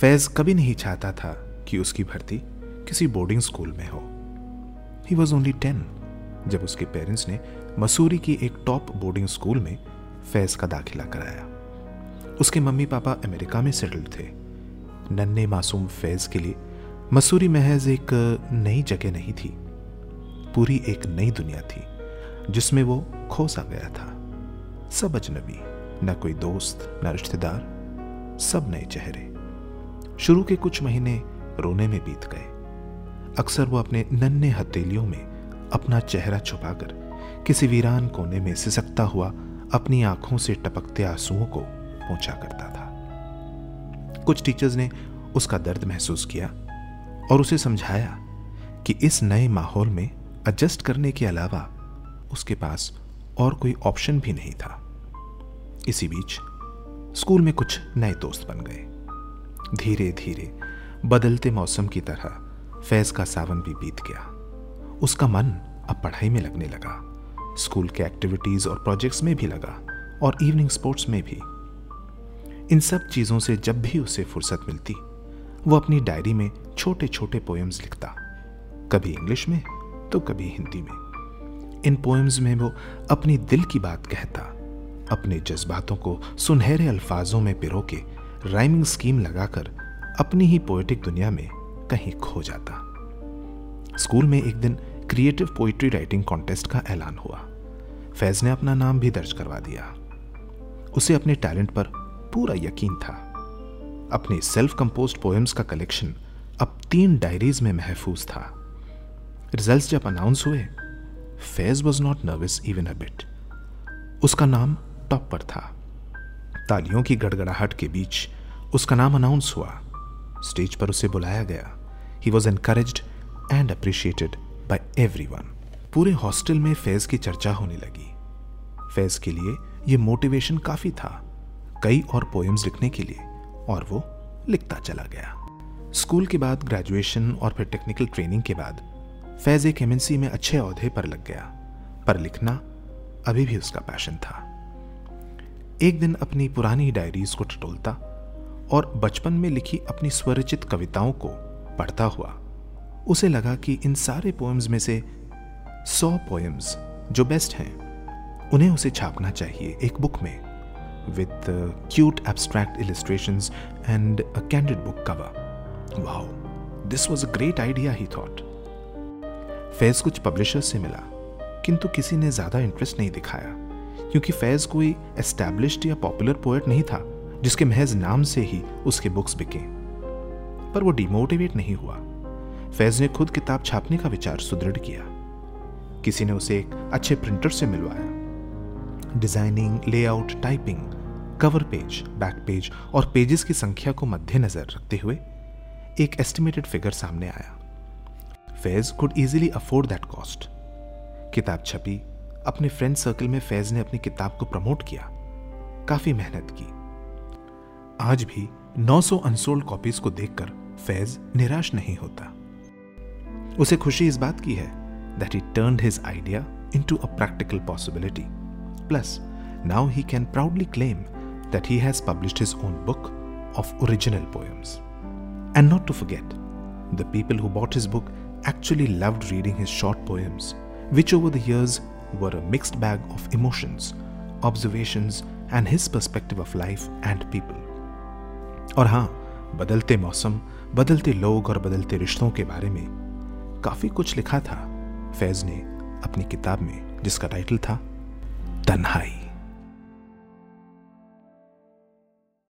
फैज कभी नहीं चाहता था कि उसकी भर्ती किसी बोर्डिंग स्कूल में हो। ही वॉज़ ओनली टेन जब उसके पेरेंट्स ने मसूरी की एक टॉप बोर्डिंग स्कूल में फैज का दाखिला कराया। उसके मम्मी पापा अमेरिका में सेटल्ड थे। नन्हे मासूम फैज के लिए मसूरी महज एक नई जगह नहीं थी। पूरी एक नई दुनिया थी, जिसमें वो खो सा गया था। सब अजनबी, न कोई दोस्त, न रिश्तेदार, सब नए चेहरे। शुरू के कुछ महीने रोने में बीत गए। अक्सर वो अपने नन्हे हथेलियों में अपना चेहरा छुपाकर किसी वीरान कोने में सिसकता हुआ अपनी आँखों से टपकते आंसुओं को पहुँचा करता था। कुछ टीचर्स ने उसका दर्द महसूस किया और उसे समझाया कि इस नए माहौल में एडजस्ट करने के अलावा उसके पास और कोई ऑप्शन भी नहीं था। इसी बीच स्कूल में कुछ नए दोस्त बन गए। धीरे धीरे बदलते मौसम की तरह फैज का सावन भी बीत गया। उसका मन अब पढ़ाई में लगने लगा। स्कूल के एक्टिविटीज़ और प्रोजेक्ट्स में भी लगा और इवनिंग स्पोर्ट्स में भी। इन सब चीज़ों से जब भी उसे फुर्सत मिलती, वो अपनी डायरी में छोटे छोटे पोएम्स लिखता। कभी इंग्लिश में तो कभी हिंदी में। इन पोएम्स में वो अपनी दिल की बात कहता, अपने जज्बातों को सुनहरे अल्फाजों में पिरो के राइमिंग स्कीम लगाकर अपनी ही पोएटिक दुनिया में कहीं खो जाता। स्कूल में एक दिन क्रिएटिव पोइट्री राइटिंग कॉन्टेस्ट का ऐलान हुआ। फैज ने अपना नाम भी दर्ज करवा दिया। उसे अपने टैलेंट पर पूरा यकीन था। अपने सेल्फ कंपोज पोएम्स का कलेक्शन अब तीन डायरीज में महफूज था। रिजल्ट्स जब अनाउंस हुए Faiz was not nervous even a bit उसका नाम टॉप पर था। तालियों की गड़गड़ाहट के बीच उसका नाम अनाउंस हुआ। स्टेज पर उसे बुलाया गया। He was encourage and appreciated by every पूरे हॉस्टल में फैज की चर्चा होने लगी। फैज के लिए यह मोटिवेशन काफ़ी था, कई और पोएम्स लिखने के लिए, और वो लिखता चला गया। स्कूल के बाद ग्रेजुएशन और फिर टेक्निकल ट्रेनिंग के बाद फैज एक एमएनसी में अच्छे अहदे पर लग गया। पर लिखना अभी भी उसका पैशन था। एक दिन अपनी पुरानी डायरीज को टटोलता और बचपन में लिखी अपनी स्वरचित कविताओं को पढ़ता हुआ उसे लगा कि इन सारे पोएम्स में से सौ पोएम्स जो बेस्ट हैं उन्हें उसे छापना चाहिए एक बुक में with cute abstract illustrations and a candid book cover. Wow, this was a great idea, he thought. Faiz कुछ पब्लिशर्स से मिला किंतु किसी ने ज़्यादा इंटरेस्ट नहीं दिखाया क्योंकि फैज कोई एस्टैब्लिश्ड या पॉपुलर पोएट नहीं था जिसके महज नाम से ही उसके बुक्स बिके। पर वो डिमोटिवेट नहीं हुआ। फैज ने खुद किताब छापने का विचार सुदृढ़ किया। किसी ने उसे एक अच्छे प्रिंटर से मिलवाया। Designing layout typing cover page back page और पेजेस की संख्या को मद्देनजर रखते हुए एक एस्टिमेटेड फिगर सामने आया। Faiz could easily afford that cost किताब छपी, अपने फ्रेंड सर्कल में फैज ने अपनी किताब को प्रमोट किया। काफ़ी मेहनत की। आज भी 900 सौ अनसोल्ड कॉपीज को देखकर फैज निराश नहीं होता। उसे खुशी इस बात की है that he turn his idea into a practical possibility plus now he can proudly claim that he has publish his own book of original poems and not to forget the people who bought his book actually loved reading his short poems which over the were a mixed bag of emotions observations and his perspective of life and people और हाँ बदलते मौसम, बदलते लोग और बदलते रिश्तों के बारे में काफ़ी कुछ लिखा था फैज़ ने अपनी किताब में, जिसका टाइटल था तन्हाई।